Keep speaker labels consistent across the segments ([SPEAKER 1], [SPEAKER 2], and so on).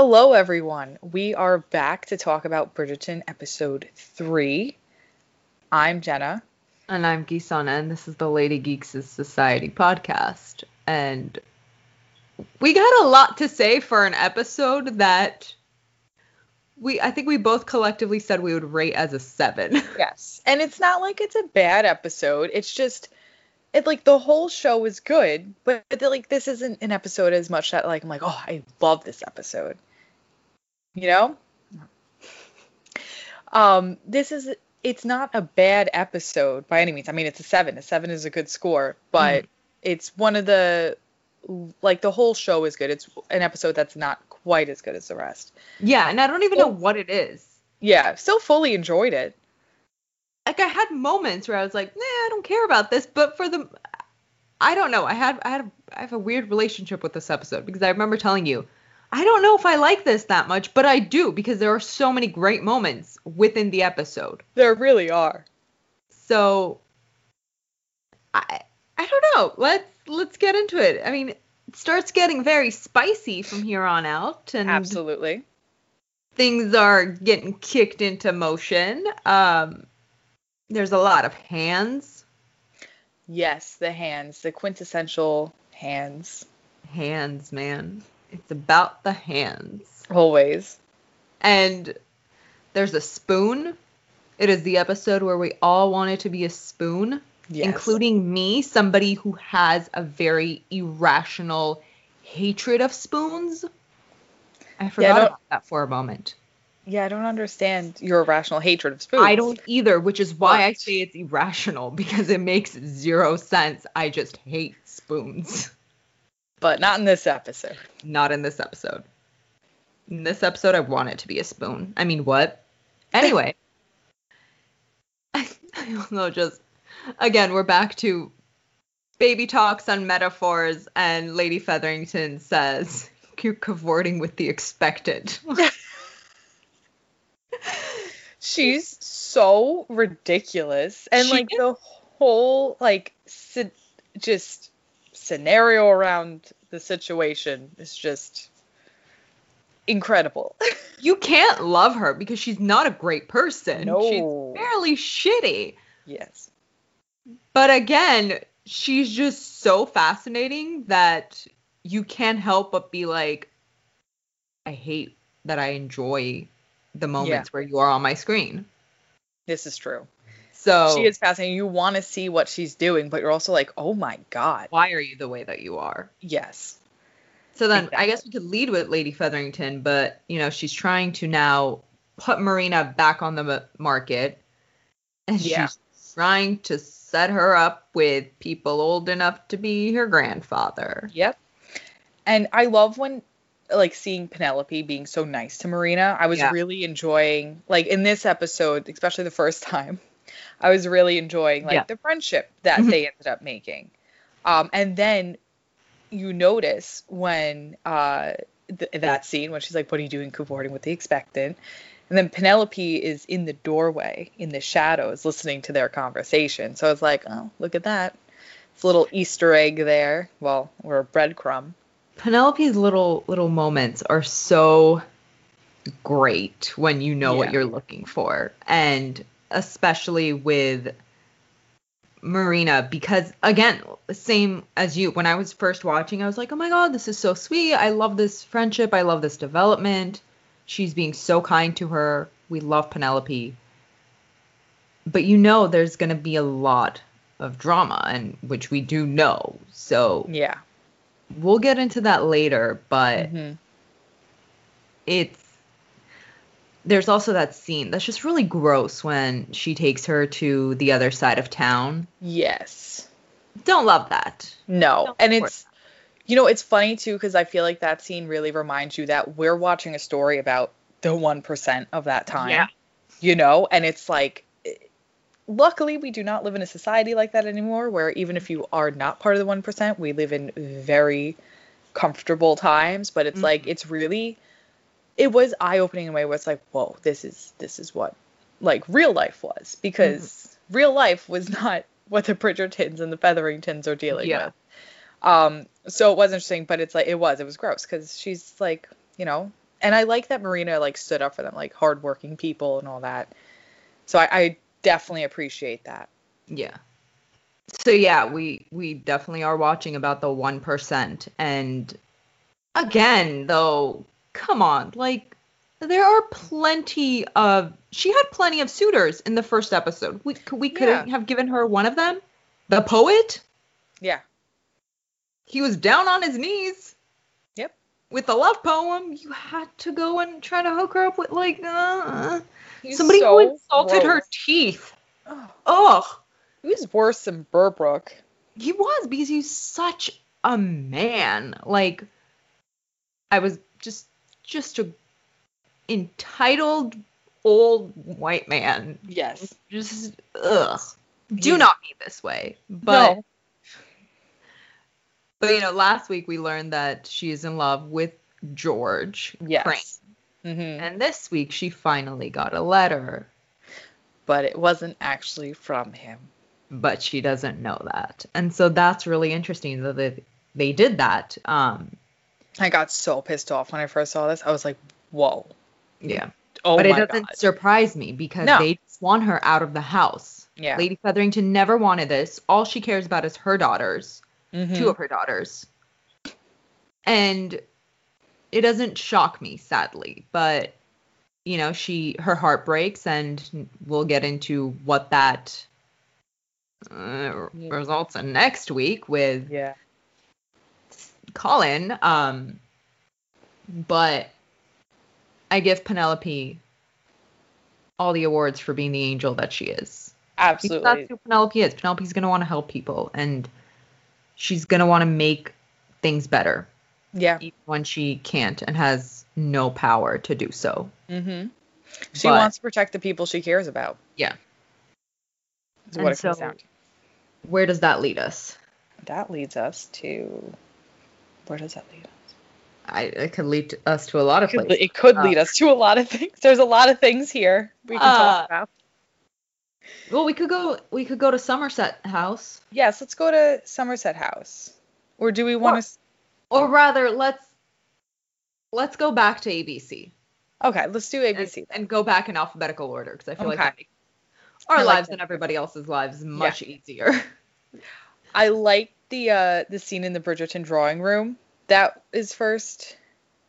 [SPEAKER 1] Hello, everyone. We are back to talk about Bridgerton episode three. I'm Jenna.
[SPEAKER 2] And I'm Gisana, and this is the Lady Geeks Society podcast. And we got a lot to say for an episode that we I think we both collectively said we would rate as a seven.
[SPEAKER 1] Yes. And it's not like it's a bad episode. It's just it like the whole show is good, but like this isn't an episode as much that like I'm like, oh, I love this episode. You know? Um, this is it's not a bad episode by any means. I mean, it's a seven. A seven is a good score, but mm. it's one of the like the whole show is good. It's an episode that's not quite as good as the rest.
[SPEAKER 2] Yeah, and I don't even know what it is.
[SPEAKER 1] Yeah, still fully enjoyed it.
[SPEAKER 2] Like I had moments where I was like, nah, I don't care about this, but for the I don't know. I had I had a, I have a weird relationship with this episode because I remember telling you, I don't know if I like this that much, but I do because there are so many great moments within the episode.
[SPEAKER 1] There really are.
[SPEAKER 2] So I I don't know. Let's let's get into it. I mean, it starts getting very spicy from here on out and
[SPEAKER 1] Absolutely.
[SPEAKER 2] Things are getting kicked into motion. Um there's a lot of hands.
[SPEAKER 1] Yes, the hands, the quintessential hands.
[SPEAKER 2] Hands, man. It's about the hands.
[SPEAKER 1] Always.
[SPEAKER 2] And there's a spoon. It is the episode where we all wanted to be a spoon, yes. including me, somebody who has a very irrational hatred of spoons. I forgot yeah, about that for a moment.
[SPEAKER 1] Yeah, I don't understand your irrational hatred of spoons.
[SPEAKER 2] I don't either, which is why what? I say it's irrational because it makes zero sense. I just hate spoons.
[SPEAKER 1] But not in this episode.
[SPEAKER 2] Not in this episode. In this episode, I want it to be a spoon. I mean, what? Anyway. I don't know, just again, we're back to baby talks and metaphors, and Lady Featherington says, You're cavorting with the expected.
[SPEAKER 1] She's so ridiculous. And she like is- the whole like just scenario around the situation is just incredible.
[SPEAKER 2] you can't love her because she's not a great person.
[SPEAKER 1] No.
[SPEAKER 2] She's fairly shitty.
[SPEAKER 1] Yes.
[SPEAKER 2] But again, she's just so fascinating that you can't help but be like, I hate that I enjoy the moments yeah. where you are on my screen.
[SPEAKER 1] This is true.
[SPEAKER 2] So
[SPEAKER 1] she is fascinating. You want to see what she's doing, but you're also like, oh my god,
[SPEAKER 2] why are you the way that you are?
[SPEAKER 1] Yes.
[SPEAKER 2] So then exactly. I guess we could lead with Lady Featherington, but you know she's trying to now put Marina back on the market, and yeah. she's trying to set her up with people old enough to be her grandfather.
[SPEAKER 1] Yep. And I love when like seeing Penelope being so nice to Marina. I was yeah. really enjoying like in this episode, especially the first time. I was really enjoying like yeah. the friendship that mm-hmm. they ended up making. Um, and then you notice when uh, th- that scene when she's like, "What are you doing, cavorting with the expectant?" And then Penelope is in the doorway in the shadows listening to their conversation. So it's like, oh, look at that. It's a little Easter egg there. Well, or a breadcrumb.
[SPEAKER 2] Penelope's little little moments are so great when you know yeah. what you're looking for. And especially with Marina because again, same as you. When I was first watching, I was like, "Oh my god, this is so sweet. I love this friendship. I love this development. She's being so kind to her. We love Penelope." But you know there's going to be a lot of drama and which we do know. So
[SPEAKER 1] Yeah.
[SPEAKER 2] We'll get into that later, but mm-hmm. it's there's also that scene that's just really gross when she takes her to the other side of town.
[SPEAKER 1] Yes.
[SPEAKER 2] Don't love that.
[SPEAKER 1] No. Don't and it's that. you know, it's funny too because I feel like that scene really reminds you that we're watching a story about the 1% of that time.
[SPEAKER 2] Yeah.
[SPEAKER 1] You know, and it's like luckily we do not live in a society like that anymore where even if you are not part of the 1%, we live in very comfortable times, but it's mm-hmm. like it's really it was eye opening in a way where it's like, whoa, this is this is what like real life was because mm-hmm. real life was not what the Bridgertons and the Featheringtons are dealing yeah. with. Um, so it was interesting, but it's like it was it was gross because she's like, you know, And I like that Marina like stood up for them, like hardworking people and all that. So I, I definitely appreciate that.
[SPEAKER 2] Yeah. So yeah, we we definitely are watching about the one percent, and again, though, come on, like there are plenty of she had plenty of suitors in the first episode. We we could yeah. have given her one of them, the poet.
[SPEAKER 1] Yeah.
[SPEAKER 2] He was down on his knees.
[SPEAKER 1] Yep.
[SPEAKER 2] With a love poem, you had to go and try to hook her up with like uh, somebody so who insulted gross. her teeth. Oh.
[SPEAKER 1] He was worse than Berbrooke.
[SPEAKER 2] He was because he's such a man. Like I was just just a entitled old white man.
[SPEAKER 1] Yes.
[SPEAKER 2] Just ugh. Do not be this way. But no. But you know, last week we learned that she is in love with George.
[SPEAKER 1] Yes.
[SPEAKER 2] Mm-hmm. And this week she finally got a letter.
[SPEAKER 1] But it wasn't actually from him.
[SPEAKER 2] But she doesn't know that. And so that's really interesting that they, they did that. Um
[SPEAKER 1] I got so pissed off when I first saw this. I was like, whoa.
[SPEAKER 2] Yeah. Oh but it doesn't God. surprise me because no. they just want her out of the house.
[SPEAKER 1] Yeah.
[SPEAKER 2] Lady Featherington never wanted this. All she cares about is her daughters, mm-hmm. two of her daughters. And it doesn't shock me, sadly, but you know, she her heart breaks, and we'll get into what that uh, yeah. results in next week with
[SPEAKER 1] yeah
[SPEAKER 2] Colin. Um, but I give Penelope all the awards for being the angel that she is.
[SPEAKER 1] Absolutely. Because that's who
[SPEAKER 2] Penelope is. Penelope's going to want to help people and she's going to want to make things better.
[SPEAKER 1] Yeah.
[SPEAKER 2] Even when she can't and has no power to do so.
[SPEAKER 1] Mm-hmm. She but, wants to protect the people she cares about.
[SPEAKER 2] Yeah.
[SPEAKER 1] That's what it so, comes down to.
[SPEAKER 2] Where does that lead us?
[SPEAKER 1] That leads us to. Where does that lead us?
[SPEAKER 2] I, it could lead us to a lot of places.
[SPEAKER 1] It could lead uh, us to a lot of things. There's a lot of things here we can uh, talk about.
[SPEAKER 2] Well, we could go. We could go to Somerset House.
[SPEAKER 1] Yes, let's go to Somerset House. Or do we want to?
[SPEAKER 2] Or rather, let's let's go back to ABC.
[SPEAKER 1] Okay, let's do ABC
[SPEAKER 2] and, and go back in alphabetical order because I feel okay. like our lives and everybody else's lives much yeah. easier.
[SPEAKER 1] I like the uh the scene in the Bridgerton drawing room that is first.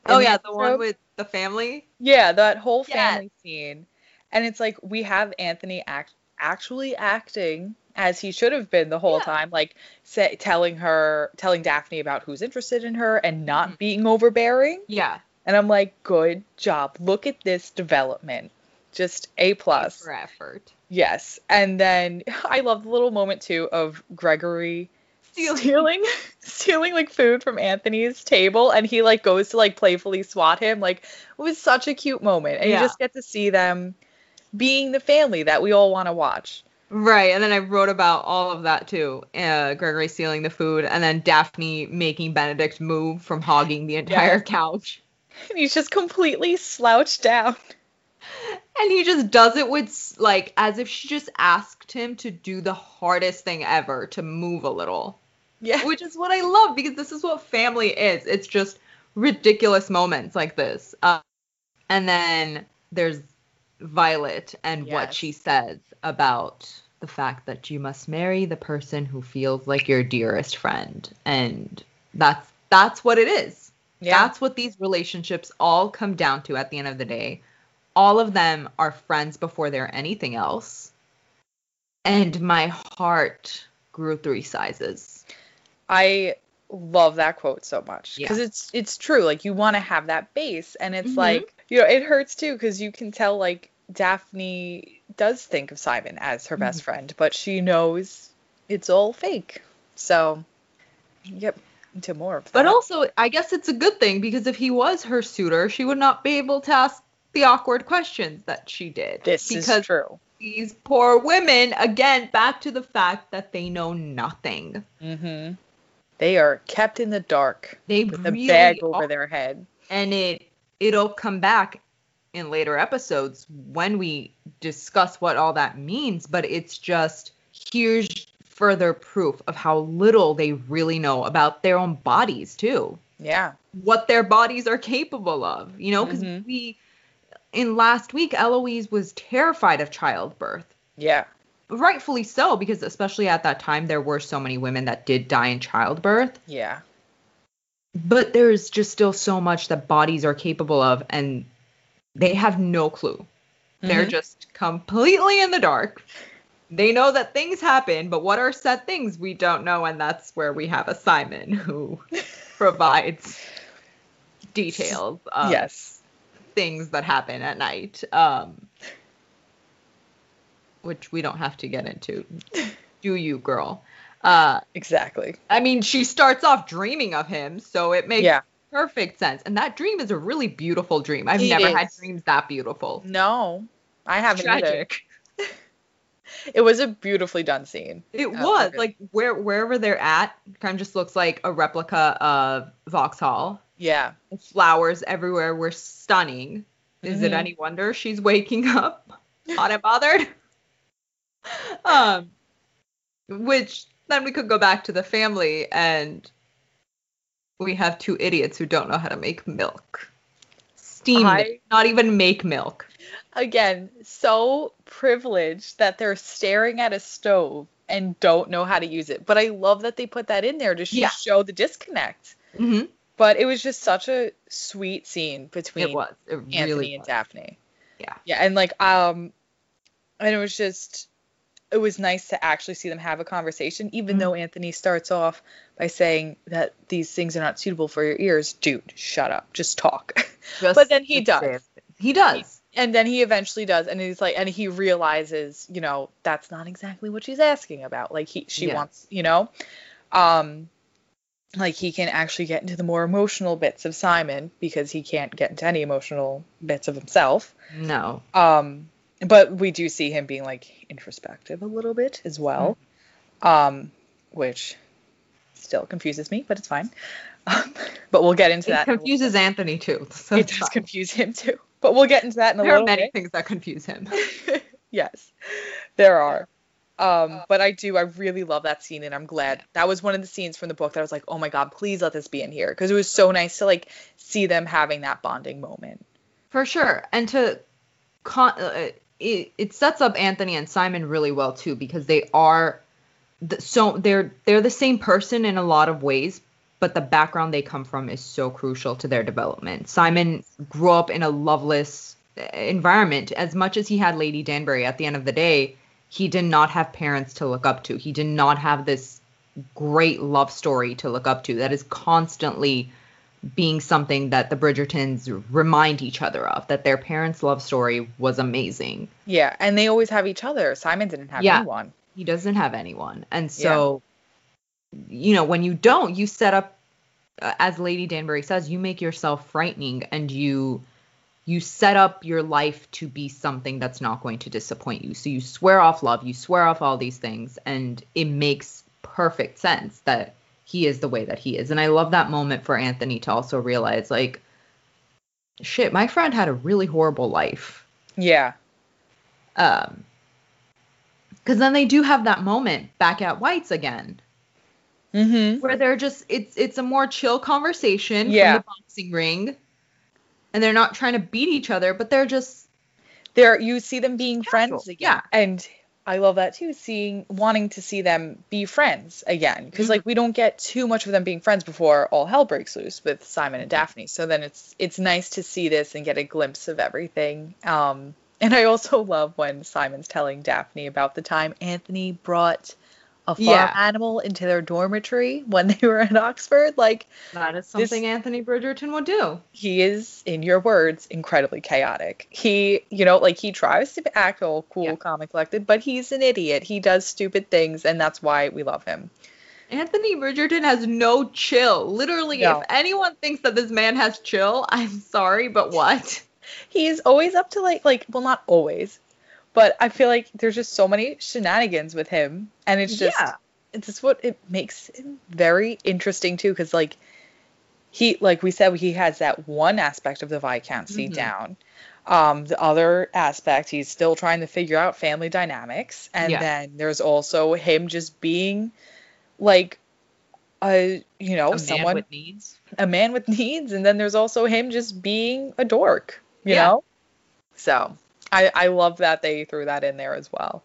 [SPEAKER 2] Oh yeah, the one with the family.
[SPEAKER 1] Yeah, that whole family yes. scene, and it's like we have Anthony act actually acting as he should have been the whole yeah. time, like say, telling her, telling Daphne about who's interested in her and not mm-hmm. being overbearing.
[SPEAKER 2] Yeah.
[SPEAKER 1] And I'm like, good job. Look at this development. Just A plus.
[SPEAKER 2] For effort.
[SPEAKER 1] Yes. And then I love the little moment too of Gregory stealing stealing like food from Anthony's table and he like goes to like playfully swat him like it was such a cute moment and yeah. you just get to see them being the family that we all want to watch.
[SPEAKER 2] Right, and then I wrote about all of that too. Uh, Gregory stealing the food, and then Daphne making Benedict move from hogging the entire yes. couch.
[SPEAKER 1] And he's just completely slouched down.
[SPEAKER 2] And he just does it with like as if she just asked him to do the hardest thing ever to move a little.
[SPEAKER 1] Yeah.
[SPEAKER 2] Which is what I love because this is what family is. It's just ridiculous moments like this. Uh, and then there's Violet and yes. what she says about the fact that you must marry the person who feels like your dearest friend. And that's that's what it is. Yeah. That's what these relationships all come down to at the end of the day. All of them are friends before they're anything else. And my heart grew three sizes
[SPEAKER 1] I love that quote so much because yeah. it's it's true. Like you want to have that base, and it's mm-hmm. like you know it hurts too because you can tell like Daphne does think of Simon as her mm-hmm. best friend, but she knows it's all fake. So, yep, to more of that.
[SPEAKER 2] But also, I guess it's a good thing because if he was her suitor, she would not be able to ask the awkward questions that she did.
[SPEAKER 1] This
[SPEAKER 2] because
[SPEAKER 1] is true.
[SPEAKER 2] These poor women, again, back to the fact that they know nothing.
[SPEAKER 1] Mm-hmm. They are kept in the dark
[SPEAKER 2] they
[SPEAKER 1] with
[SPEAKER 2] really
[SPEAKER 1] a bag over are. their head.
[SPEAKER 2] And it it'll come back in later episodes when we discuss what all that means, but it's just here's further proof of how little they really know about their own bodies too.
[SPEAKER 1] Yeah.
[SPEAKER 2] What their bodies are capable of, you know, because mm-hmm. we in last week Eloise was terrified of childbirth.
[SPEAKER 1] Yeah.
[SPEAKER 2] Rightfully so, because especially at that time there were so many women that did die in childbirth.
[SPEAKER 1] Yeah.
[SPEAKER 2] But there's just still so much that bodies are capable of and they have no clue. Mm-hmm. They're just completely in the dark. They know that things happen, but what are said things we don't know, and that's where we have a Simon who provides details of
[SPEAKER 1] yes.
[SPEAKER 2] things that happen at night. Um, which we don't have to get into. Do you, girl?
[SPEAKER 1] Uh, exactly.
[SPEAKER 2] I mean, she starts off dreaming of him, so it makes yeah. perfect sense. And that dream is a really beautiful dream. I've it never is. had dreams that beautiful.
[SPEAKER 1] No, I haven't Tragic. either. it was a beautifully done scene.
[SPEAKER 2] It uh, was like where wherever they're at, kind of just looks like a replica of Vauxhall.
[SPEAKER 1] Yeah.
[SPEAKER 2] Flowers everywhere were stunning. Is mm-hmm. it any wonder she's waking up and bothered? Um, which then we could go back to the family and we have two idiots who don't know how to make milk. Steam, I, not even make milk
[SPEAKER 1] again, so privileged that they're staring at a stove and don't know how to use it. But I love that they put that in there to yeah. show the disconnect.
[SPEAKER 2] Mm-hmm.
[SPEAKER 1] But it was just such a sweet scene between
[SPEAKER 2] it was. It really
[SPEAKER 1] Anthony
[SPEAKER 2] was.
[SPEAKER 1] and Daphne.
[SPEAKER 2] Yeah.
[SPEAKER 1] Yeah, and like um and it was just it was nice to actually see them have a conversation, even mm-hmm. though Anthony starts off by saying that these things are not suitable for your ears. Dude, shut up. Just talk. Just but then he does.
[SPEAKER 2] He does
[SPEAKER 1] and then he eventually does and he's like and he realizes you know that's not exactly what she's asking about like he she yeah. wants you know um like he can actually get into the more emotional bits of Simon because he can't get into any emotional bits of himself
[SPEAKER 2] no
[SPEAKER 1] um but we do see him being like introspective a little bit as well mm-hmm. um which still confuses me but it's fine um, but we'll get into
[SPEAKER 2] it
[SPEAKER 1] that
[SPEAKER 2] confuses Anthony too
[SPEAKER 1] so it does fine. confuse him too but we'll get into that in a
[SPEAKER 2] there
[SPEAKER 1] little
[SPEAKER 2] bit. There are many
[SPEAKER 1] bit.
[SPEAKER 2] things that confuse him.
[SPEAKER 1] yes, there are. Um, but I do, I really love that scene, and I'm glad that was one of the scenes from the book that I was like, oh my god, please let this be in here, because it was so nice to like see them having that bonding moment.
[SPEAKER 2] For sure, and to con- uh, it, it sets up Anthony and Simon really well too, because they are the, so they're they're the same person in a lot of ways, but the background they come from is so crucial to their development. Simon grew up in a loveless eh, environment. As much as he had Lady Danbury, at the end of the day, he did not have parents to look up to. He did not have this great love story to look up to that is constantly being something that the Bridgertons remind each other of that their parents' love story was amazing.
[SPEAKER 1] Yeah, and they always have each other. Simon didn't have yeah, anyone.
[SPEAKER 2] He doesn't have anyone. And so you know, when you don't, you set up, uh, as Lady Danbury says, you make yourself frightening and you you set up your life to be something that's not going to disappoint you. So you swear off love, you swear off all these things, and it makes perfect sense that he is the way that he is. And I love that moment for Anthony to also realize, like, shit, my friend had a really horrible life.
[SPEAKER 1] Yeah.
[SPEAKER 2] Um, because then they do have that moment back at White's again
[SPEAKER 1] mm-hmm.
[SPEAKER 2] where they're just it's it's a more chill conversation yeah. from the boxing ring, and they're not trying to beat each other, but they're just
[SPEAKER 1] they're you see them being casual. friends again. Yeah, and I love that too, seeing wanting to see them be friends again because mm-hmm. like we don't get too much of them being friends before all hell breaks loose with Simon and Daphne. So then it's it's nice to see this and get a glimpse of everything. Um, and I also love when Simon's telling Daphne about the time Anthony brought a farm yeah. animal into their dormitory when they were at Oxford. Like
[SPEAKER 2] that is something this, Anthony Bridgerton would do.
[SPEAKER 1] He is, in your words, incredibly chaotic. He, you know, like he tries to act all cool, yeah. calm, and collected, but he's an idiot. He does stupid things, and that's why we love him.
[SPEAKER 2] Anthony Bridgerton has no chill. Literally, no. if anyone thinks that this man has chill, I'm sorry, but what?
[SPEAKER 1] he is always up to like like well not always but I feel like there's just so many shenanigans with him, and it's just yeah. it's just what it makes him very interesting too, because like he like we said he has that one aspect of the viscountcy mm-hmm. down. Um, the other aspect, he's still trying to figure out family dynamics, and yeah. then there's also him just being like a you know
[SPEAKER 2] a
[SPEAKER 1] someone
[SPEAKER 2] with needs
[SPEAKER 1] a man with needs and then there's also him just being a dork you yeah. know so i i love that they threw that in there as well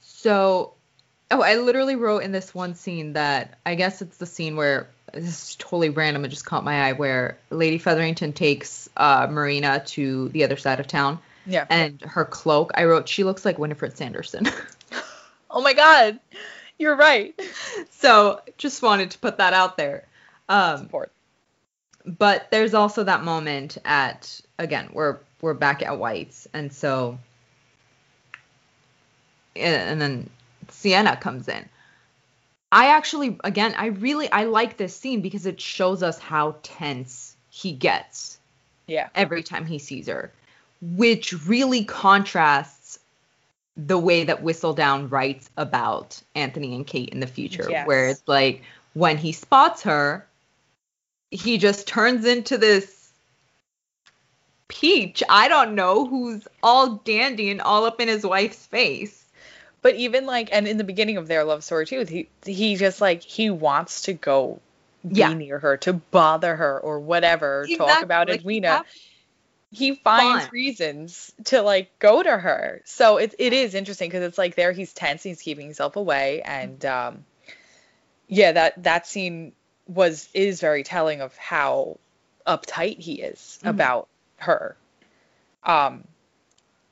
[SPEAKER 2] so oh i literally wrote in this one scene that i guess it's the scene where this is totally random it just caught my eye where lady featherington takes uh marina to the other side of town
[SPEAKER 1] yeah
[SPEAKER 2] and her cloak i wrote she looks like winifred sanderson
[SPEAKER 1] oh my god you're right.
[SPEAKER 2] So just wanted to put that out there. Um, Support. But there's also that moment at again we're we're back at White's and so and then Sienna comes in. I actually again I really I like this scene because it shows us how tense he gets.
[SPEAKER 1] Yeah.
[SPEAKER 2] Every time he sees her, which really contrasts the way that Whistledown writes about Anthony and Kate in the future, yes. where it's like when he spots her, he just turns into this peach. I don't know who's all dandy and all up in his wife's face.
[SPEAKER 1] But even like, and in the beginning of their love story too, he he just like he wants to go be yeah. near her to bother her or whatever, exactly. talk about like, Edwina he finds Fun. reasons to like go to her. So it it is interesting because it's like there he's tense, he's keeping himself away, and um, yeah, that that scene was is very telling of how uptight he is mm-hmm. about her. Um,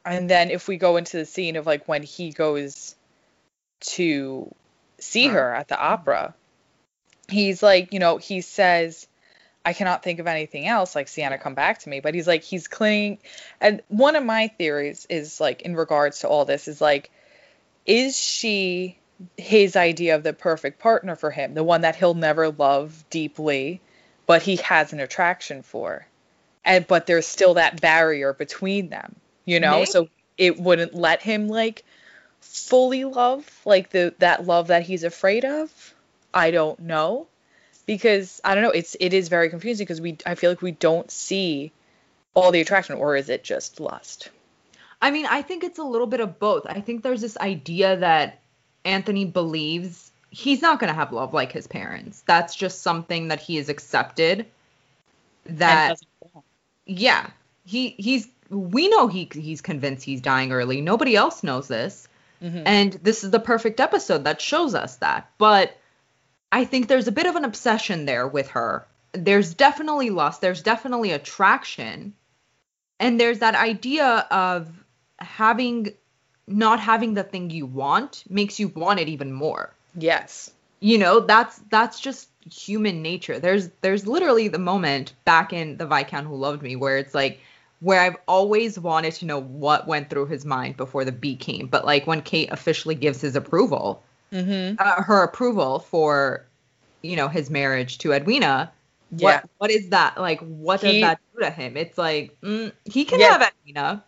[SPEAKER 1] and then if we go into the scene of like when he goes to see her at the opera, he's like, you know, he says I cannot think of anything else. Like Sienna, come back to me. But he's like, he's clinging. And one of my theories is like, in regards to all this, is like, is she his idea of the perfect partner for him, the one that he'll never love deeply, but he has an attraction for? And but there's still that barrier between them, you know? Maybe. So it wouldn't let him like fully love like the that love that he's afraid of. I don't know because I don't know, it's it is very confusing because we I feel like we don't see all the attraction, or is it just lust?
[SPEAKER 2] I mean, I think it's a little bit of both. I think there's this idea that Anthony believes he's not going to have love like his parents. That's just something that he has accepted. That yeah, he he's we know he he's convinced he's dying early. Nobody else knows this. Mm-hmm. And this is the perfect episode that shows us that. But I think there's a bit of an obsession there with her. There's definitely lust, there's definitely attraction. And there's that idea of having not having the thing you want makes you want it even more.
[SPEAKER 1] Yes.
[SPEAKER 2] You know, that's that's just human nature. There's there's literally the moment back in the Viscount who loved me where it's like where I've always wanted to know what went through his mind before the beat came. But like when Kate officially gives his approval, mm-hmm. uh, her approval for you know his marriage to Edwina. Yeah. What what is that like? What he, does that do to him? It's like mm, he can yeah. have Edwina,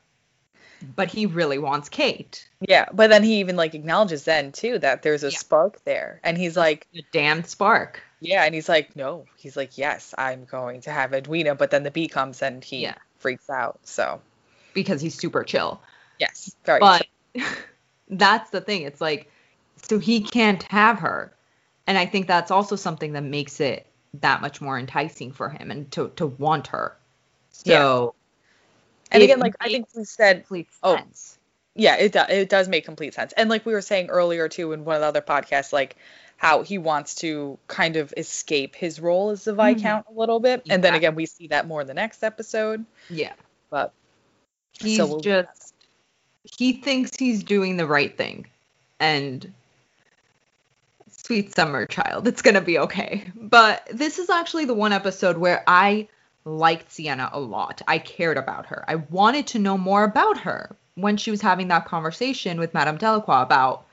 [SPEAKER 2] but he really wants Kate.
[SPEAKER 1] Yeah, but then he even like acknowledges then too that there's a yeah. spark there, and he's like,
[SPEAKER 2] a damned spark.
[SPEAKER 1] Yeah, and he's like, no, he's like, yes, I'm going to have Edwina, but then the bee comes and he yeah. freaks out. So
[SPEAKER 2] because he's super chill.
[SPEAKER 1] Yes, very.
[SPEAKER 2] But that's the thing. It's like so he can't have her. And I think that's also something that makes it that much more enticing for him and to to want her. So
[SPEAKER 1] yeah. And again, like I think we said oh, Yeah, it does it does make complete sense. And like we were saying earlier too in one of the other podcasts, like how he wants to kind of escape his role as the mm-hmm. Viscount mm-hmm. a little bit. And then again we see that more in the next episode.
[SPEAKER 2] Yeah.
[SPEAKER 1] But
[SPEAKER 2] he's so we'll just he thinks he's doing the right thing and sweet summer child it's gonna be okay but this is actually the one episode where i liked sienna a lot i cared about her i wanted to know more about her when she was having that conversation with madame delacroix about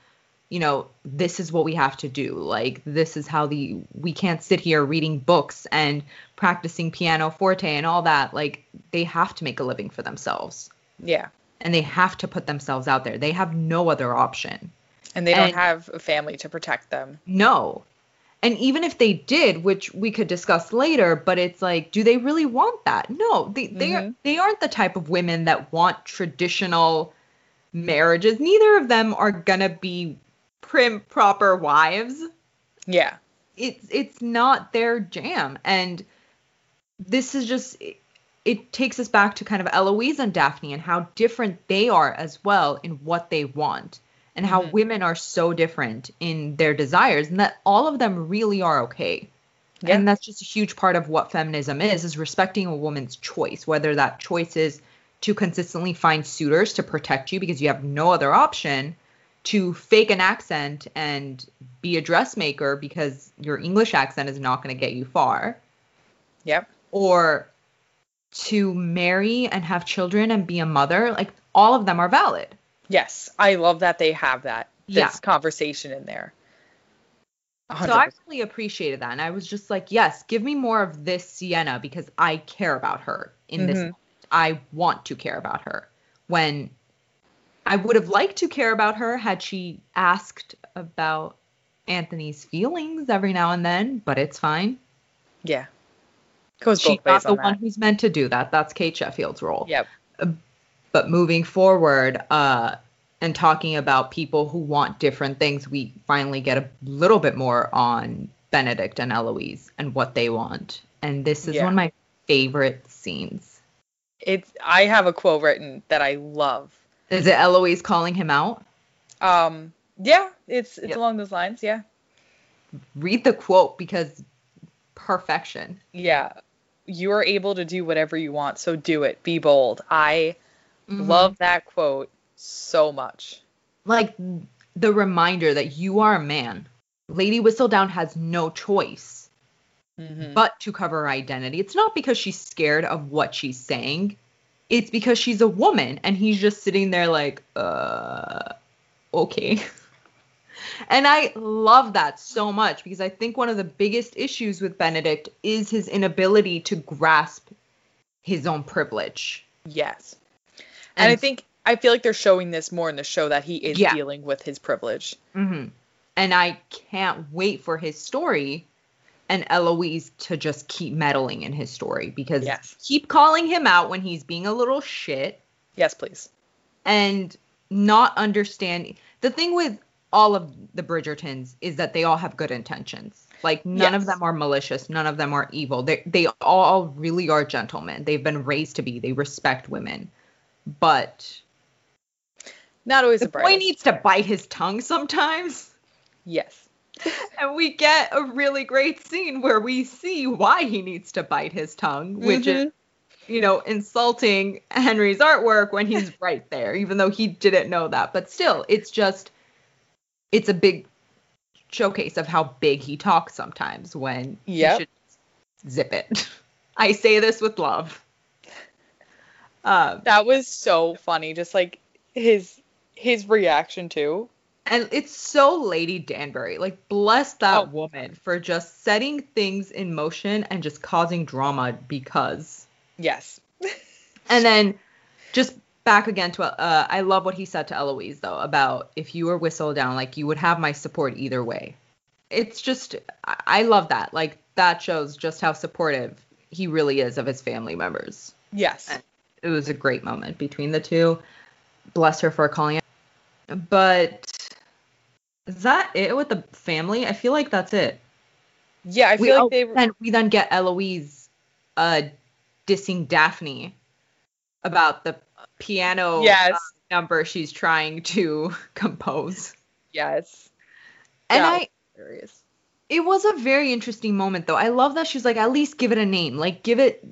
[SPEAKER 2] you know this is what we have to do like this is how the we can't sit here reading books and practicing piano forte and all that like they have to make a living for themselves
[SPEAKER 1] yeah
[SPEAKER 2] and they have to put themselves out there. They have no other option.
[SPEAKER 1] And they don't and, have a family to protect them.
[SPEAKER 2] No. And even if they did, which we could discuss later, but it's like, do they really want that? No, they they mm-hmm. are they aren't the type of women that want traditional marriages. Neither of them are gonna be prim proper wives.
[SPEAKER 1] Yeah.
[SPEAKER 2] it's it's not their jam and this is just it, it takes us back to kind of Eloise and Daphne and how different they are as well in what they want and how mm-hmm. women are so different in their desires and that all of them really are okay. Yeah. And that's just a huge part of what feminism is is respecting a woman's choice, whether that choice is to consistently find suitors to protect you because you have no other option, to fake an accent and be a dressmaker because your English accent is not going to get you far.
[SPEAKER 1] Yep.
[SPEAKER 2] Or to marry and have children and be a mother, like all of them are valid.
[SPEAKER 1] Yes, I love that they have that this yeah. conversation in there.
[SPEAKER 2] 100%. So I really appreciated that. And I was just like, yes, give me more of this Sienna because I care about her in mm-hmm. this. I want to care about her. When I would have liked to care about her had she asked about Anthony's feelings every now and then, but it's fine.
[SPEAKER 1] Yeah.
[SPEAKER 2] Goes She's not the on one who's meant to do that. That's Kate Sheffield's role.
[SPEAKER 1] Yep.
[SPEAKER 2] But moving forward, uh, and talking about people who want different things, we finally get a little bit more on Benedict and Eloise and what they want. And this is yeah. one of my favorite scenes.
[SPEAKER 1] It's I have a quote written that I love.
[SPEAKER 2] Is it Eloise calling him out?
[SPEAKER 1] Um yeah, it's it's yep. along those lines, yeah.
[SPEAKER 2] Read the quote because perfection.
[SPEAKER 1] Yeah. You are able to do whatever you want, so do it. Be bold. I mm-hmm. love that quote so much.
[SPEAKER 2] Like the reminder that you are a man. Lady Whistledown has no choice mm-hmm. but to cover her identity. It's not because she's scared of what she's saying. It's because she's a woman and he's just sitting there like, uh, okay. and I love that so much because I think one of the biggest issues with Benedict is his inability to grasp his own privilege.
[SPEAKER 1] Yes. And, and I think I feel like they're showing this more in the show that he is yeah. dealing with his privilege.
[SPEAKER 2] Mm-hmm. And I can't wait for his story and Eloise to just keep meddling in his story because
[SPEAKER 1] yes.
[SPEAKER 2] keep calling him out when he's being a little shit.
[SPEAKER 1] Yes, please.
[SPEAKER 2] And not understanding. The thing with all of the Bridgertons is that they all have good intentions. Like none yes. of them are malicious, none of them are evil. They they all really are gentlemen. They've been raised to be. They respect women. But
[SPEAKER 1] not always
[SPEAKER 2] the boy needs to bite his tongue sometimes.
[SPEAKER 1] Yes.
[SPEAKER 2] and we get a really great scene where we see why he needs to bite his tongue, which mm-hmm. is, you know, insulting Henry's artwork when he's right there, even though he didn't know that. But still, it's just, it's a big showcase of how big he talks sometimes when should zip it. I say this with love.
[SPEAKER 1] Uh, that was so funny. Just like his his reaction too.
[SPEAKER 2] And it's so Lady Danbury. Like, bless that oh. woman for just setting things in motion and just causing drama because.
[SPEAKER 1] Yes.
[SPEAKER 2] and then just back again to uh, I love what he said to Eloise though about if you were Whistledown, like you would have my support either way. It's just I love that. Like that shows just how supportive he really is of his family members.
[SPEAKER 1] Yes.
[SPEAKER 2] And it was a great moment between the two. Bless her for calling it. But is that it with the family? I feel like that's it.
[SPEAKER 1] Yeah, I feel we, like oh, they.
[SPEAKER 2] Then we then get Eloise, uh, dissing Daphne about the piano
[SPEAKER 1] yes. uh,
[SPEAKER 2] number she's trying to compose.
[SPEAKER 1] Yes.
[SPEAKER 2] And I. Hilarious. It was a very interesting moment, though. I love that she's like, at least give it a name. Like, give it.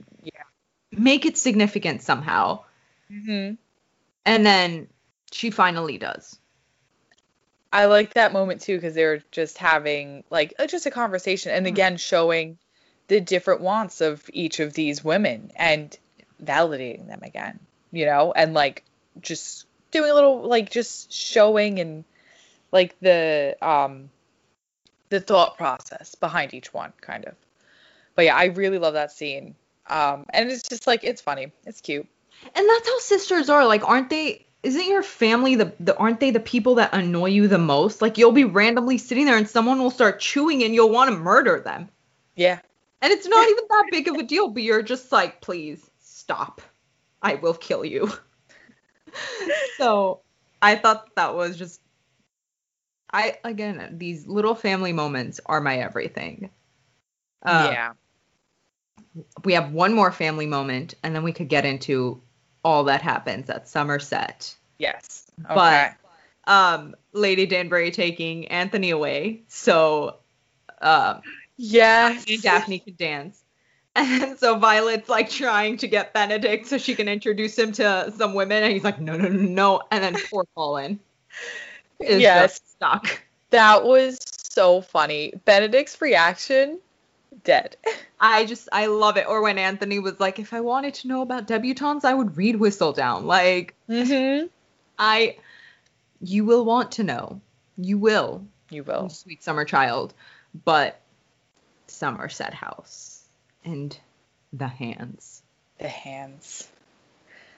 [SPEAKER 2] Make it significant somehow.
[SPEAKER 1] Mm-hmm.
[SPEAKER 2] And then she finally does.
[SPEAKER 1] I like that moment too because they were just having like uh, just a conversation and hmm. again showing the different wants of each of these women and validating them again, you know, and like just doing a little like just showing and like the um the thought process behind each one kind of. But yeah, I really love that scene. Um and it's just like it's funny. It's cute.
[SPEAKER 2] And that's how sisters are. Like aren't they isn't your family the, the aren't they the people that annoy you the most? Like you'll be randomly sitting there and someone will start chewing and you'll want to murder them.
[SPEAKER 1] Yeah.
[SPEAKER 2] And it's not even that big of a deal, but you're just like, please stop. I will kill you. so I thought that was just I again, these little family moments are my everything.
[SPEAKER 1] Uh, yeah.
[SPEAKER 2] We have one more family moment, and then we could get into all that happens at Somerset.
[SPEAKER 1] Yes.
[SPEAKER 2] Okay. But um, Lady Danbury taking Anthony away, so um,
[SPEAKER 1] yes,
[SPEAKER 2] Daphne can dance. And so Violet's like trying to get Benedict so she can introduce him to some women, and he's like, no, no, no, no. And then poor Colin
[SPEAKER 1] is yes. just stuck. That was so funny. Benedict's reaction, dead.
[SPEAKER 2] I just, I love it. Or when Anthony was like, if I wanted to know about debutantes, I would read Whistledown. Like,
[SPEAKER 1] mm-hmm.
[SPEAKER 2] I, you will want to know. You will.
[SPEAKER 1] You will.
[SPEAKER 2] Sweet summer child. But Somerset House and the hands.
[SPEAKER 1] The hands.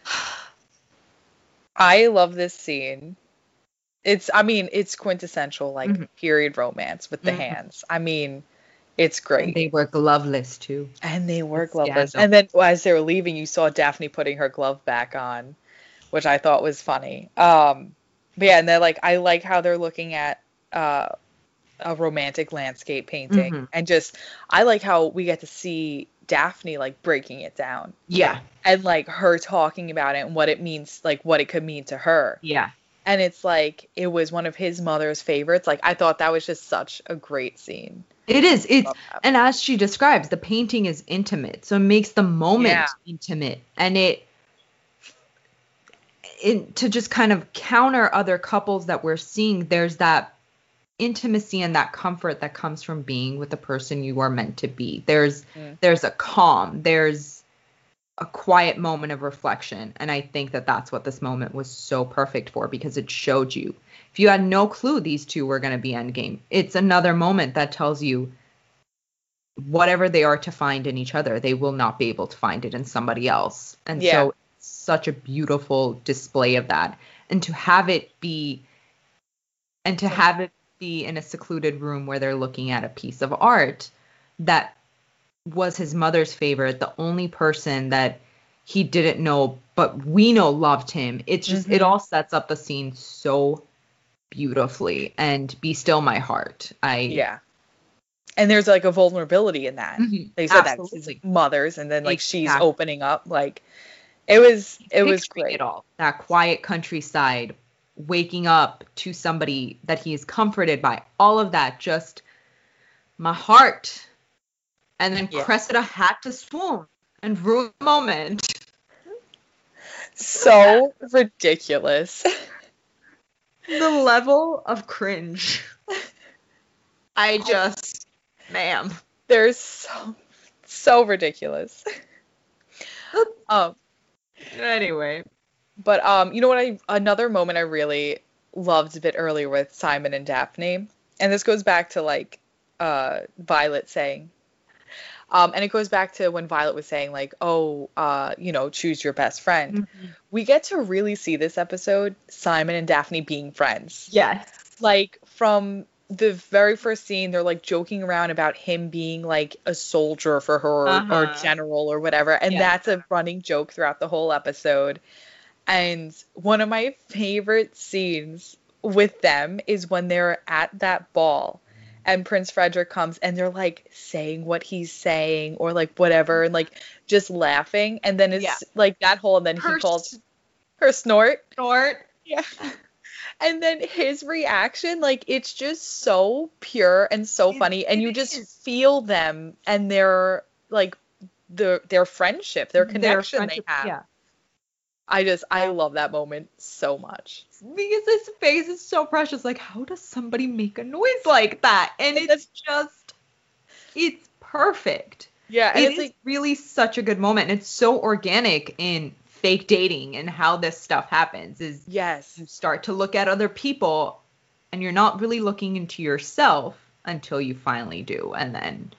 [SPEAKER 1] I love this scene. It's I mean, it's quintessential like mm-hmm. period romance with the mm-hmm. hands. I mean, it's great.
[SPEAKER 2] And they were gloveless too.
[SPEAKER 1] And they were gloveless. And then as they were leaving, you saw Daphne putting her glove back on, which I thought was funny. Um but yeah, and they're like I like how they're looking at uh a romantic landscape painting mm-hmm. and just I like how we get to see Daphne like breaking it down.
[SPEAKER 2] Yeah.
[SPEAKER 1] And like her talking about it and what it means like what it could mean to her.
[SPEAKER 2] Yeah.
[SPEAKER 1] And it's like it was one of his mother's favorites. Like I thought that was just such a great scene.
[SPEAKER 2] It is. It's and as she describes, the painting is intimate. So it makes the moment yeah. intimate and it in, to just kind of counter other couples that we're seeing, there's that intimacy and that comfort that comes from being with the person you are meant to be. There's mm. there's a calm, there's a quiet moment of reflection, and I think that that's what this moment was so perfect for because it showed you. If you had no clue these two were going to be endgame, it's another moment that tells you whatever they are to find in each other, they will not be able to find it in somebody else. And yeah. so such a beautiful display of that. And to have it be and to have it be in a secluded room where they're looking at a piece of art that was his mother's favorite, the only person that he didn't know, but we know loved him. It's just, mm-hmm. it all sets up the scene so beautifully. And be still my heart. I,
[SPEAKER 1] yeah. And there's like a vulnerability in that. Mm-hmm. They said Absolutely. that mothers, and then like exactly. she's opening up. Like it was, it was great. It
[SPEAKER 2] all that quiet countryside, waking up to somebody that he is comforted by. All of that, just my heart. And then yeah. Cressida had to swoon and ruin the moment.
[SPEAKER 1] So ridiculous.
[SPEAKER 2] the level of cringe. I just, ma'am.
[SPEAKER 1] They're so, so ridiculous. um.
[SPEAKER 2] Anyway,
[SPEAKER 1] but um, you know what? I another moment I really loved a bit earlier with Simon and Daphne, and this goes back to like uh, Violet saying, um, and it goes back to when Violet was saying like, oh, uh, you know, choose your best friend. Mm-hmm. We get to really see this episode Simon and Daphne being friends.
[SPEAKER 2] Yes.
[SPEAKER 1] Like from the very first scene, they're like joking around about him being like a soldier for her uh-huh. or general or whatever, and yeah. that's a running joke throughout the whole episode. And one of my favorite scenes with them is when they're at that ball and Prince Frederick comes and they're like saying what he's saying or like whatever and like just laughing. And then it's yeah. like that whole and then her he calls her snort.
[SPEAKER 2] Snort.
[SPEAKER 1] Yeah. And then his reaction like it's just so pure and so it, funny. And you just is. feel them and their like the their friendship their connection their friendship, they have.
[SPEAKER 2] yeah
[SPEAKER 1] I just I love that moment so much.
[SPEAKER 2] Because his face is so precious. Like, how does somebody make a noise like that? And it's just it's perfect.
[SPEAKER 1] Yeah,
[SPEAKER 2] and it it's like, really such a good moment. And it's so organic in fake dating and how this stuff happens. Is
[SPEAKER 1] yes,
[SPEAKER 2] you start to look at other people and you're not really looking into yourself until you finally do, and then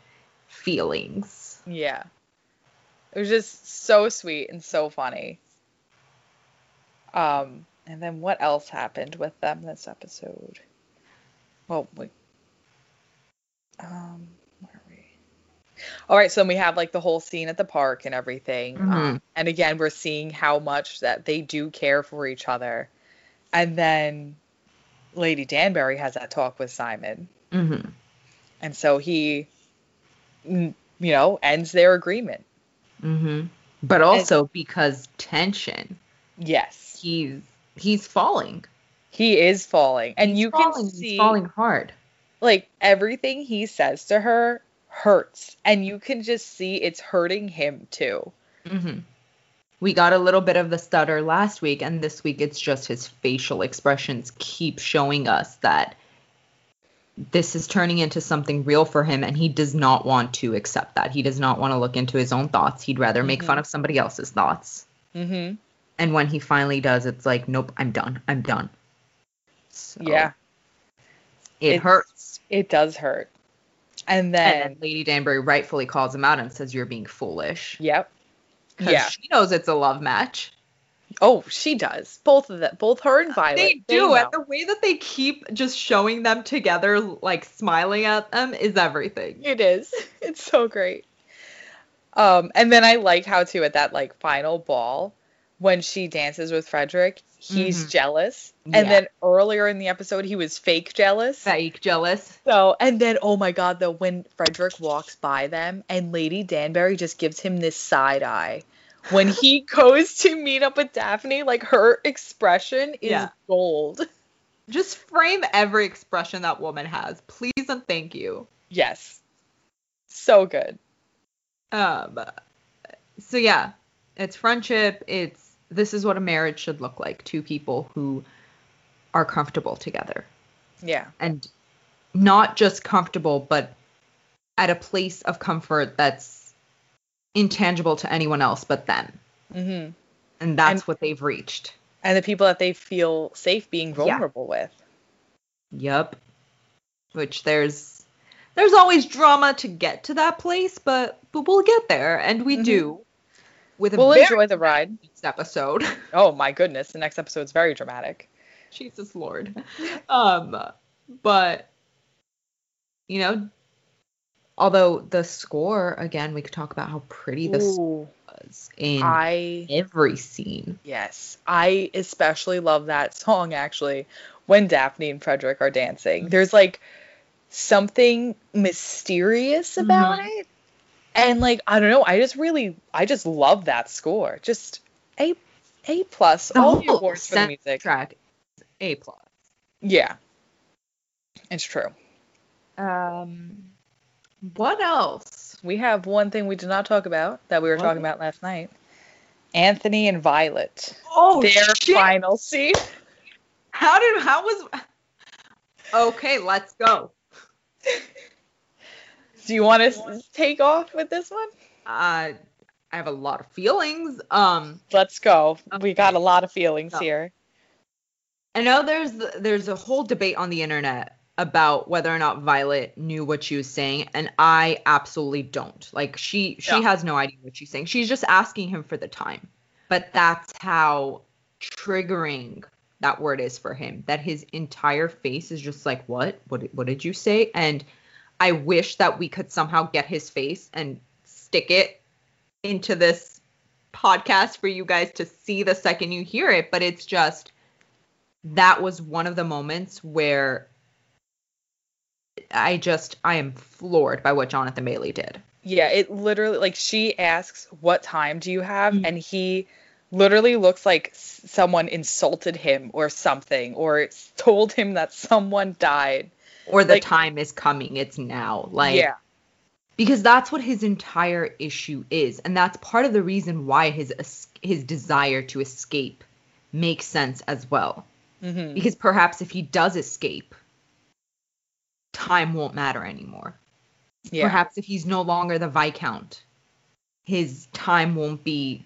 [SPEAKER 2] feelings.
[SPEAKER 1] Yeah. It was just so sweet and so funny. Um, and then what else happened with them this episode? Well, we. Um, where are we? All right, so we have like the whole scene at the park and everything. Mm-hmm. Um, and again, we're seeing how much that they do care for each other. And then Lady Danbury has that talk with Simon.
[SPEAKER 2] Mm-hmm.
[SPEAKER 1] And so he, you know, ends their agreement.
[SPEAKER 2] Mm-hmm. But also and, because tension.
[SPEAKER 1] Yes.
[SPEAKER 2] He's he's falling.
[SPEAKER 1] He is falling. And he's you falling, can see
[SPEAKER 2] he's falling hard.
[SPEAKER 1] Like everything he says to her hurts. And you can just see it's hurting him too.
[SPEAKER 2] Mm-hmm. We got a little bit of the stutter last week, and this week it's just his facial expressions keep showing us that this is turning into something real for him, and he does not want to accept that. He does not want to look into his own thoughts. He'd rather make mm-hmm. fun of somebody else's thoughts.
[SPEAKER 1] Mm-hmm.
[SPEAKER 2] And when he finally does, it's like, nope, I'm done. I'm done.
[SPEAKER 1] So, yeah.
[SPEAKER 2] It it's, hurts.
[SPEAKER 1] It does hurt. And then, and then
[SPEAKER 2] Lady Danbury rightfully calls him out and says, You're being foolish.
[SPEAKER 1] Yep.
[SPEAKER 2] Yeah. She knows it's a love match.
[SPEAKER 1] Oh, she does. Both of them, both her and Violet.
[SPEAKER 2] They do, they and the way that they keep just showing them together, like smiling at them, is everything.
[SPEAKER 1] It is. It's so great. Um, and then I like how too at that like final ball when she dances with Frederick, he's mm-hmm. jealous. Yeah. And then earlier in the episode, he was fake jealous.
[SPEAKER 2] Fake jealous.
[SPEAKER 1] So, and then, oh my God, though, when Frederick walks by them and Lady Danbury just gives him this side eye. When he goes to meet up with Daphne, like her expression is yeah. gold.
[SPEAKER 2] Just frame every expression that woman has, please and thank you.
[SPEAKER 1] Yes. So good.
[SPEAKER 2] Um, so yeah, it's friendship, it's this is what a marriage should look like two people who are comfortable together.
[SPEAKER 1] Yeah.
[SPEAKER 2] And not just comfortable, but at a place of comfort that's intangible to anyone else but them.
[SPEAKER 1] Mm-hmm.
[SPEAKER 2] And that's and, what they've reached.
[SPEAKER 1] And the people that they feel safe being vulnerable yeah. with.
[SPEAKER 2] Yep. Which there's there's always drama to get to that place, but but we'll get there, and we mm-hmm. do
[SPEAKER 1] with a we'll enjoy the ride.
[SPEAKER 2] next episode.
[SPEAKER 1] Oh my goodness, the next episode is very dramatic.
[SPEAKER 2] Jesus Lord. Um, but you know, although the score again, we could talk about how pretty this was in I, every scene.
[SPEAKER 1] Yes, I especially love that song actually when Daphne and Frederick are dancing. There's like something mysterious about mm-hmm. it and like I don't know, I just really I just love that score. Just a a plus. The all the awards for the music.
[SPEAKER 2] Track a plus.
[SPEAKER 1] Yeah, it's true.
[SPEAKER 2] Um, what else?
[SPEAKER 1] We have one thing we did not talk about that we were what? talking about last night. Anthony and Violet.
[SPEAKER 2] Oh,
[SPEAKER 1] their
[SPEAKER 2] shit.
[SPEAKER 1] final scene.
[SPEAKER 2] How did how was? Okay, let's go.
[SPEAKER 1] Do you want to take off with this one?
[SPEAKER 2] Uh, I have a lot of feelings. Um,
[SPEAKER 1] let's go. We got a lot of feelings oh. here.
[SPEAKER 2] I know there's there's a whole debate on the internet about whether or not Violet knew what she was saying, and I absolutely don't. Like she she yeah. has no idea what she's saying. She's just asking him for the time. But that's how triggering that word is for him. That his entire face is just like, what? What? What did you say? And I wish that we could somehow get his face and stick it into this podcast for you guys to see the second you hear it. But it's just that was one of the moments where I just I am floored by what Jonathan Bailey did.
[SPEAKER 1] Yeah, it literally like she asks, "What time do you have?" Mm-hmm. and he literally looks like someone insulted him or something or told him that someone died
[SPEAKER 2] or the like, time is coming it's now like
[SPEAKER 1] yeah
[SPEAKER 2] because that's what his entire issue is and that's part of the reason why his his desire to escape makes sense as well
[SPEAKER 1] mm-hmm.
[SPEAKER 2] because perhaps if he does escape time won't matter anymore yeah. perhaps if he's no longer the viscount his time won't be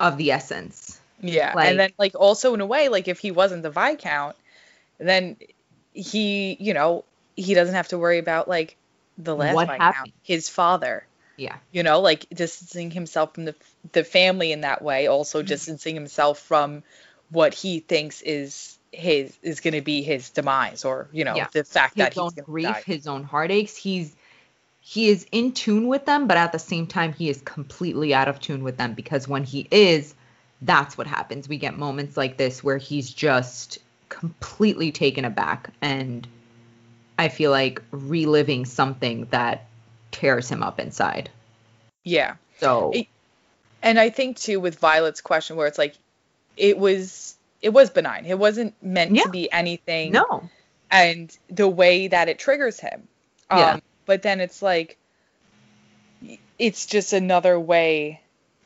[SPEAKER 2] of the essence
[SPEAKER 1] yeah like, and then like also in a way like if he wasn't the viscount then he, you know, he doesn't have to worry about like the last what happened? his father.
[SPEAKER 2] Yeah.
[SPEAKER 1] You know, like distancing himself from the the family in that way, also mm-hmm. distancing himself from what he thinks is his is going to be his demise or, you know, yeah. the fact
[SPEAKER 2] his
[SPEAKER 1] that
[SPEAKER 2] own
[SPEAKER 1] he's
[SPEAKER 2] grief,
[SPEAKER 1] die.
[SPEAKER 2] his own heartaches, he's he is in tune with them, but at the same time he is completely out of tune with them because when he is, that's what happens. We get moments like this where he's just completely taken aback and I feel like reliving something that tears him up inside.
[SPEAKER 1] Yeah.
[SPEAKER 2] So
[SPEAKER 1] it, and I think too with Violet's question where it's like it was it was benign. It wasn't meant yeah. to be anything.
[SPEAKER 2] No.
[SPEAKER 1] And the way that it triggers him. Um, yeah. but then it's like it's just another way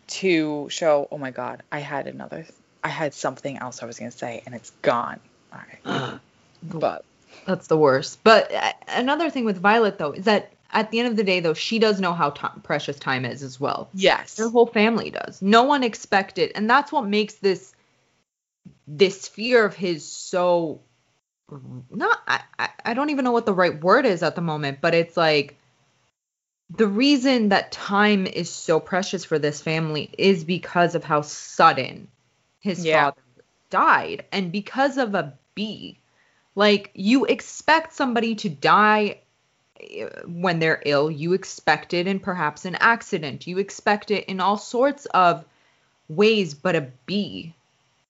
[SPEAKER 1] to show, oh my god, I had another I had something else I was going to say and it's gone. All right. but
[SPEAKER 2] that's the worst. But uh, another thing with Violet though is that at the end of the day though she does know how t- precious time is as well.
[SPEAKER 1] Yes.
[SPEAKER 2] Her whole family does. No one expected and that's what makes this this fear of his so not I, I don't even know what the right word is at the moment, but it's like the reason that time is so precious for this family is because of how sudden his yeah. father died and because of a bee like you expect somebody to die eh, when they're ill. You expect it in perhaps an accident. You expect it in all sorts of ways but a bee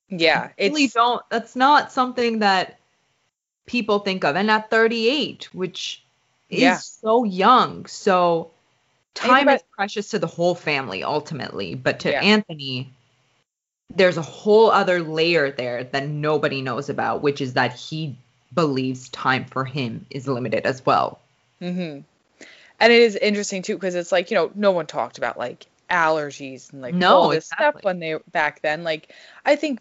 [SPEAKER 1] yeah
[SPEAKER 2] it's really don't that's not something that people think of. And at 38 which is yeah. so young so time is precious to the whole family ultimately. But to yeah. anthony there's a whole other layer there that nobody knows about which is that he believes time for him is limited as well.
[SPEAKER 1] Mm-hmm. And it is interesting too because it's like you know no one talked about like allergies and like no, all this exactly. stuff when they back then. Like I think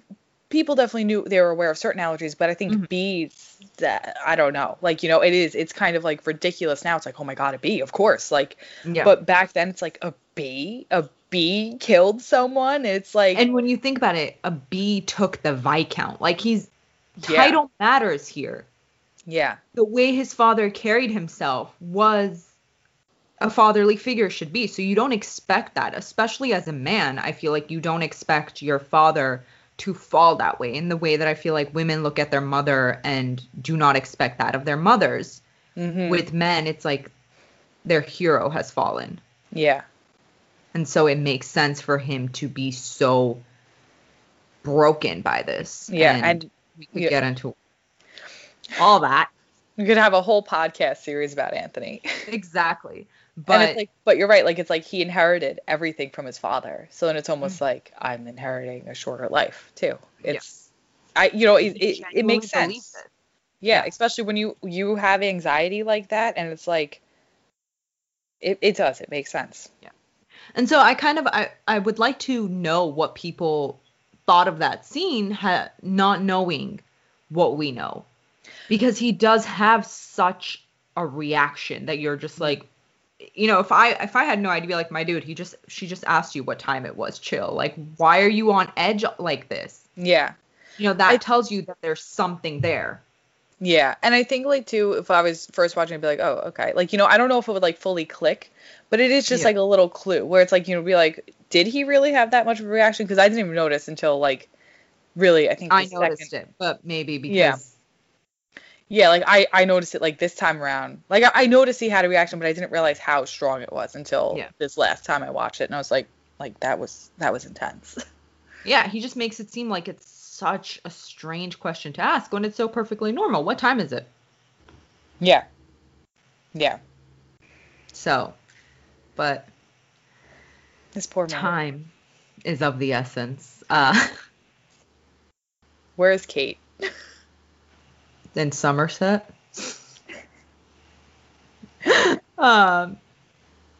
[SPEAKER 1] people definitely knew they were aware of certain allergies, but I think mm-hmm. bees that I don't know. Like you know it is it's kind of like ridiculous now. It's like oh my god a bee of course like yeah. but back then it's like a bee a bee killed someone. It's like
[SPEAKER 2] and when you think about it, a bee took the viscount. Like he's title yeah. matters here.
[SPEAKER 1] Yeah.
[SPEAKER 2] The way his father carried himself was a fatherly figure should be. So you don't expect that, especially as a man. I feel like you don't expect your father to fall that way in the way that I feel like women look at their mother and do not expect that of their mothers. Mm-hmm. With men, it's like their hero has fallen.
[SPEAKER 1] Yeah.
[SPEAKER 2] And so it makes sense for him to be so broken by this.
[SPEAKER 1] Yeah, and, and
[SPEAKER 2] we could yeah. get into all that.
[SPEAKER 1] We could have a whole podcast series about Anthony.
[SPEAKER 2] Exactly. But
[SPEAKER 1] like, but you're right. Like it's like he inherited everything from his father. So then it's almost mm-hmm. like I'm inheriting a shorter life too. It's, yeah. I, you know, it, it, it makes sense. It. Yeah, yeah, especially when you you have anxiety like that, and it's like, it, it does. It makes sense.
[SPEAKER 2] Yeah. And so I kind of I I would like to know what people thought of that scene, ha- not knowing what we know, because he does have such a reaction that you're just like, you know, if I if I had no idea, like my dude, he just she just asked you what time it was. Chill. Like, why are you on edge like this?
[SPEAKER 1] Yeah.
[SPEAKER 2] You know that I, tells you that there's something there.
[SPEAKER 1] Yeah, and I think like too, if I was first watching, I'd be like, oh, okay. Like you know, I don't know if it would like fully click, but it is just yeah. like a little clue where it's like you know, be like, did he really have that much of a reaction? Because I didn't even notice until like really, I think
[SPEAKER 2] I noticed second... it, but maybe because
[SPEAKER 1] yeah. Yeah, like I, I noticed it like this time around. Like I, I noticed he had a reaction, but I didn't realize how strong it was until yeah. this last time I watched it, and I was like, like that was that was intense.
[SPEAKER 2] Yeah, he just makes it seem like it's such a strange question to ask when it's so perfectly normal. What time is it?
[SPEAKER 1] Yeah. Yeah.
[SPEAKER 2] So, but
[SPEAKER 1] this poor
[SPEAKER 2] man. time is of the essence. Uh,
[SPEAKER 1] Where is Kate?
[SPEAKER 2] in Somerset. um,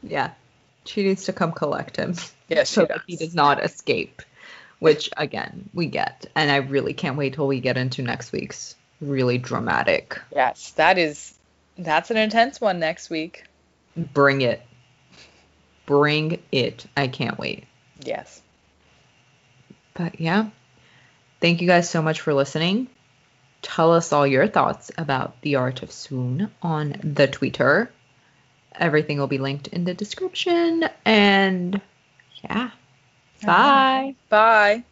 [SPEAKER 2] yeah, she needs to come collect him.
[SPEAKER 1] Yes,
[SPEAKER 2] so that he does not escape. Which again, we get, and I really can't wait till we get into next week's really dramatic.
[SPEAKER 1] Yes, that is that's an intense one next week.
[SPEAKER 2] Bring it. Bring it. I can't wait.
[SPEAKER 1] Yes.
[SPEAKER 2] But yeah. Thank you guys so much for listening. Tell us all your thoughts about the art of swoon on the Twitter. Everything will be linked in the description. And yeah. Bye.
[SPEAKER 1] Bye.